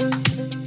Música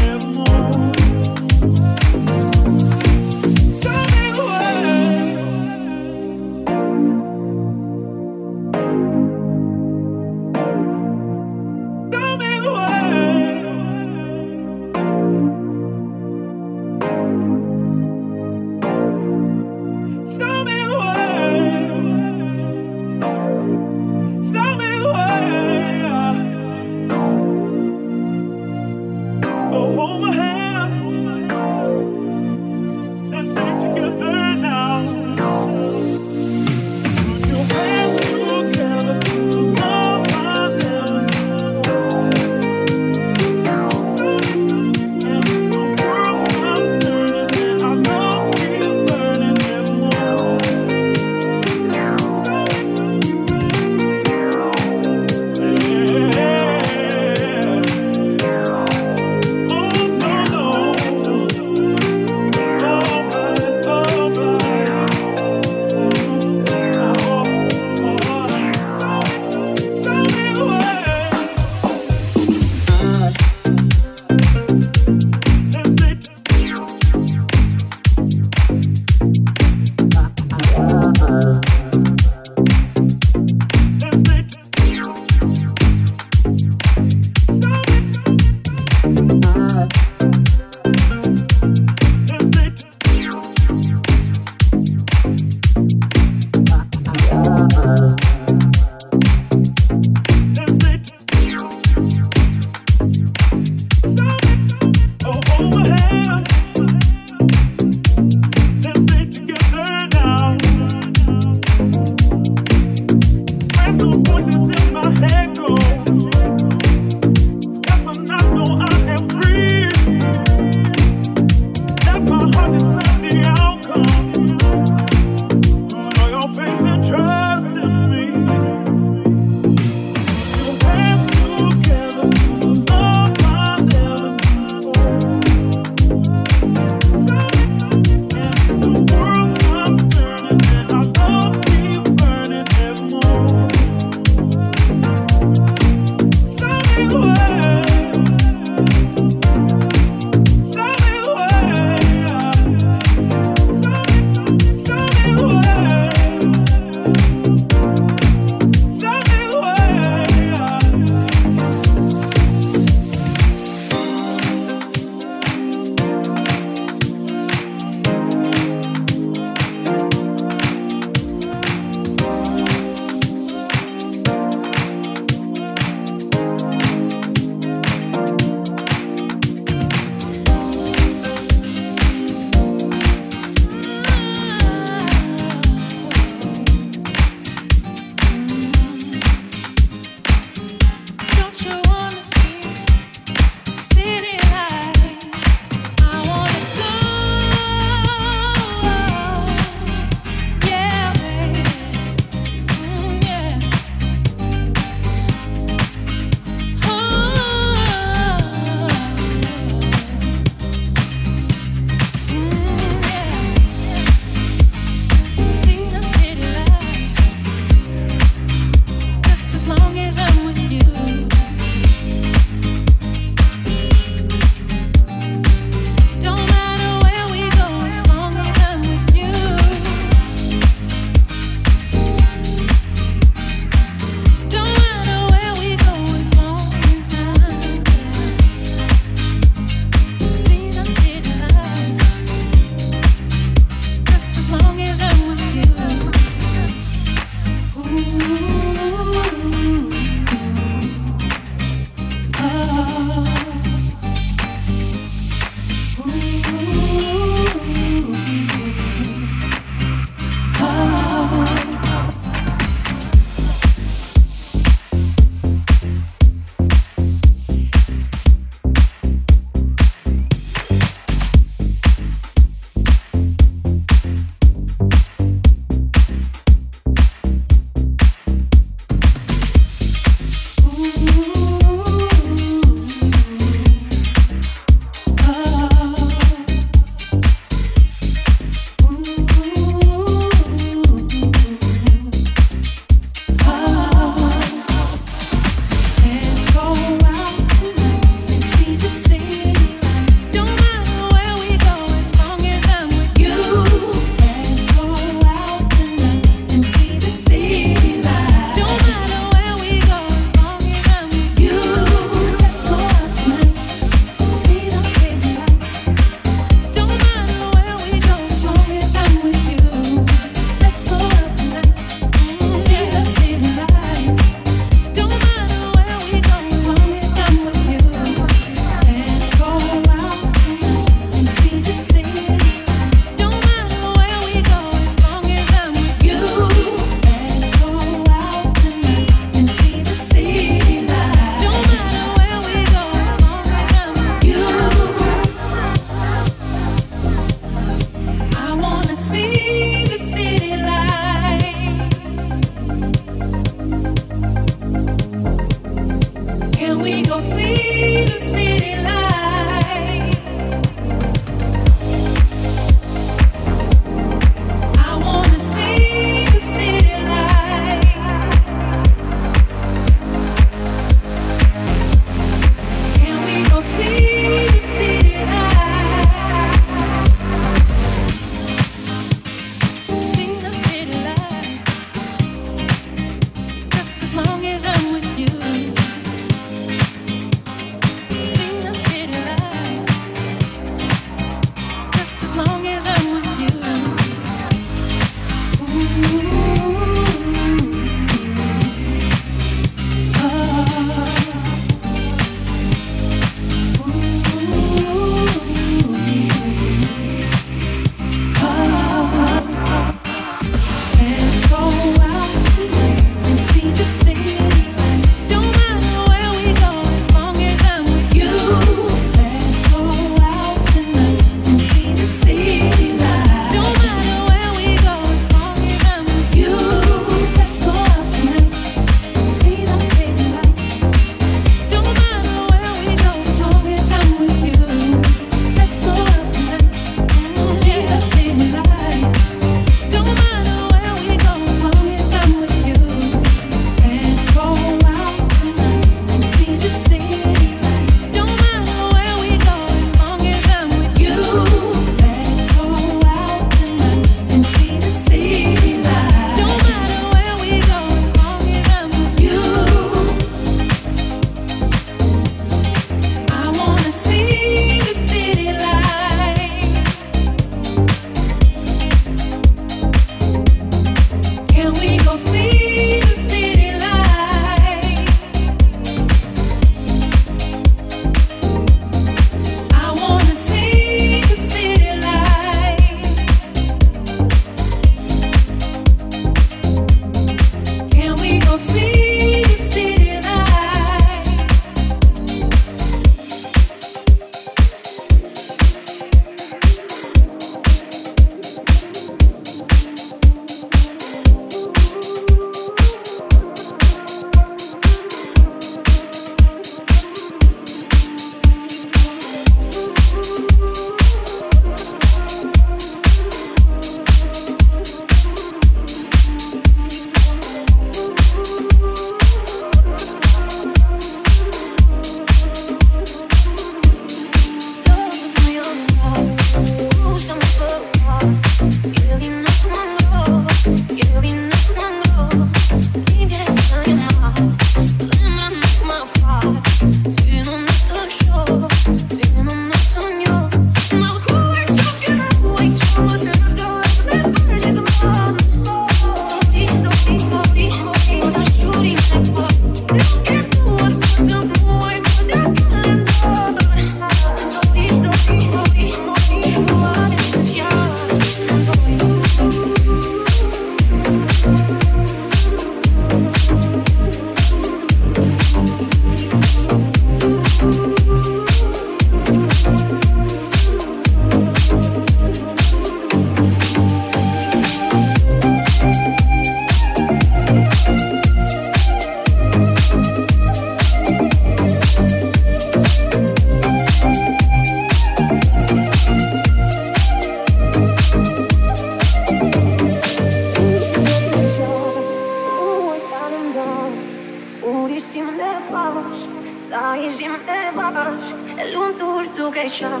cachant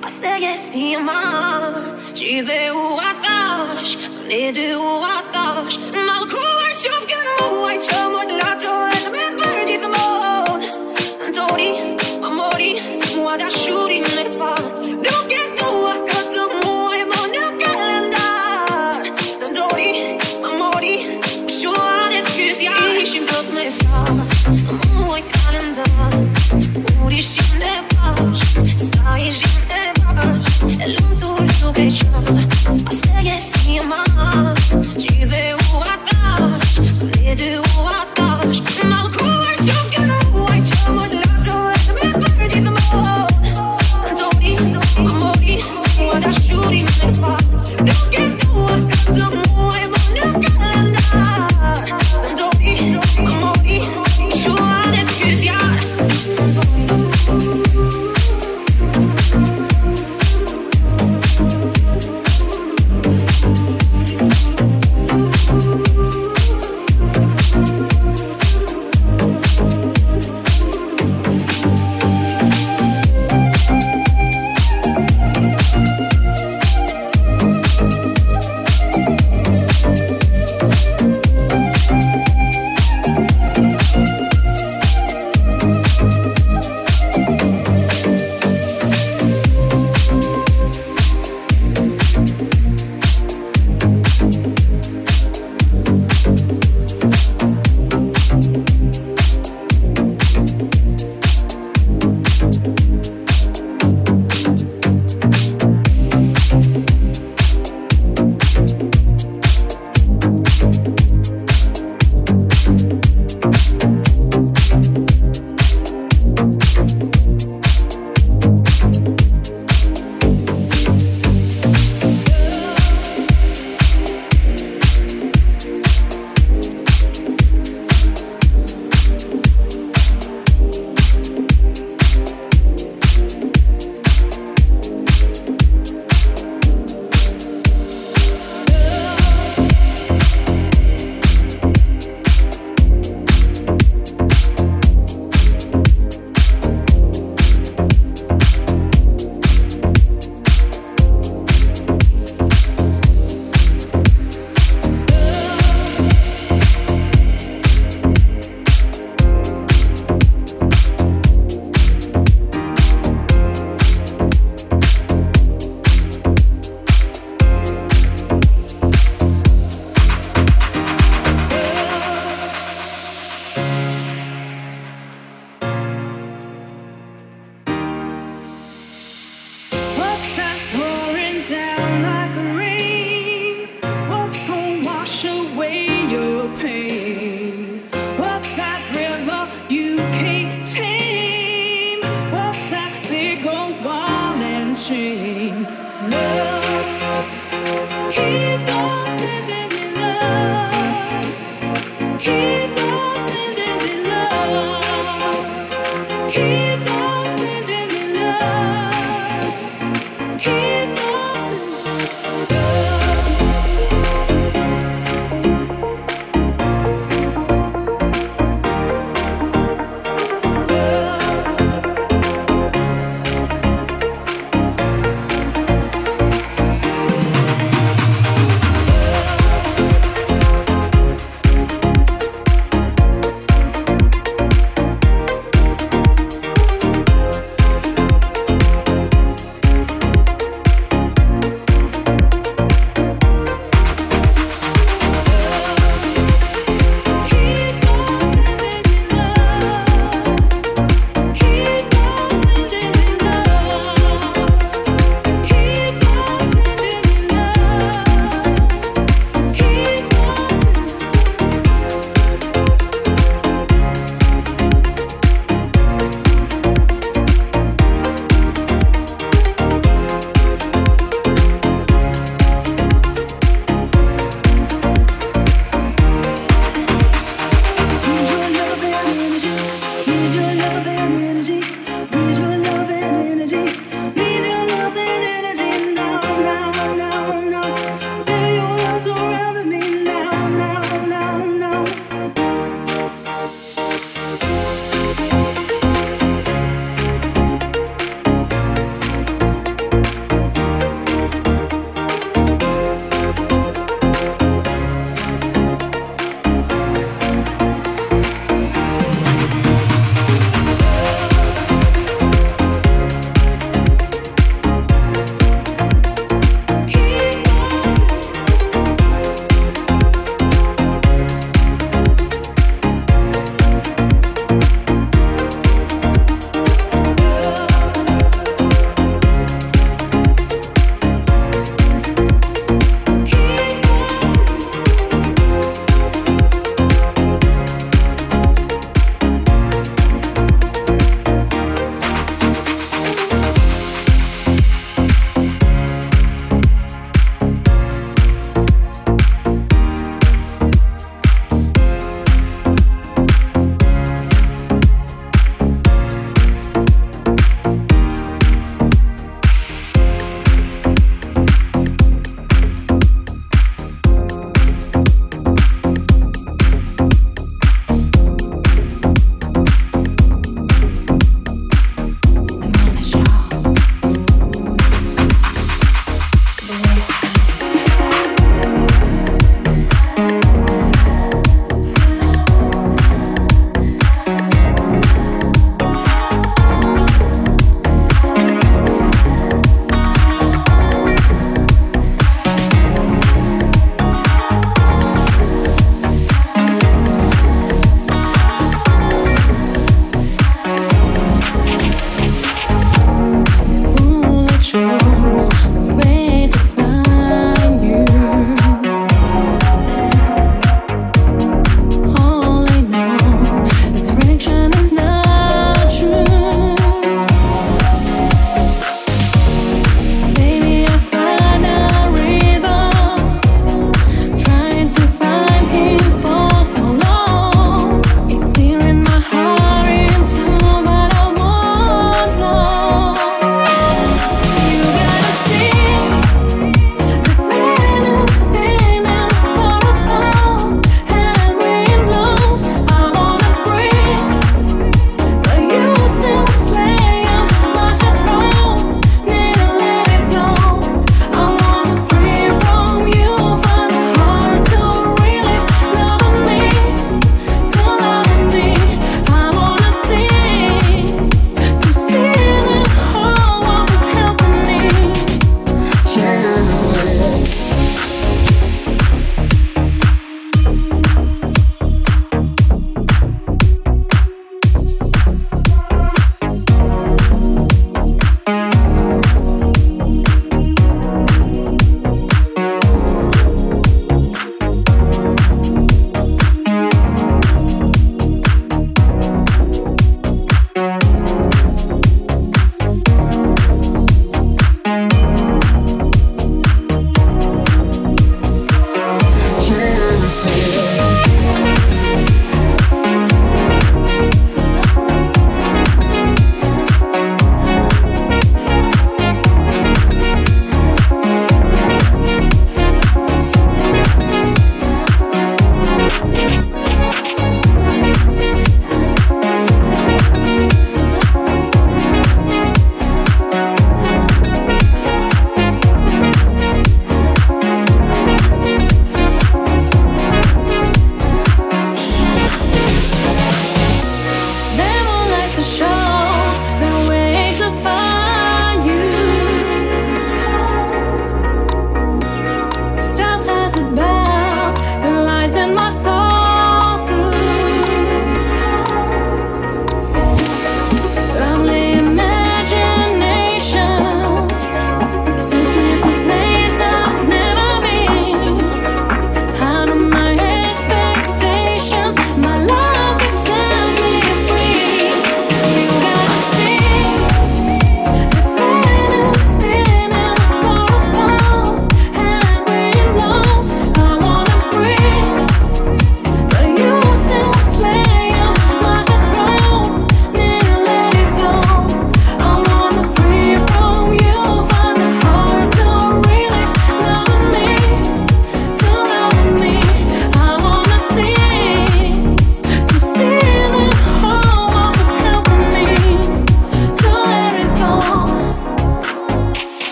Postérieurement, j'y vais où attache Les deux où attache Malgré sauf que moi Je m'en l'attends Et me perdis de mode Tori, amori Moi d'assurer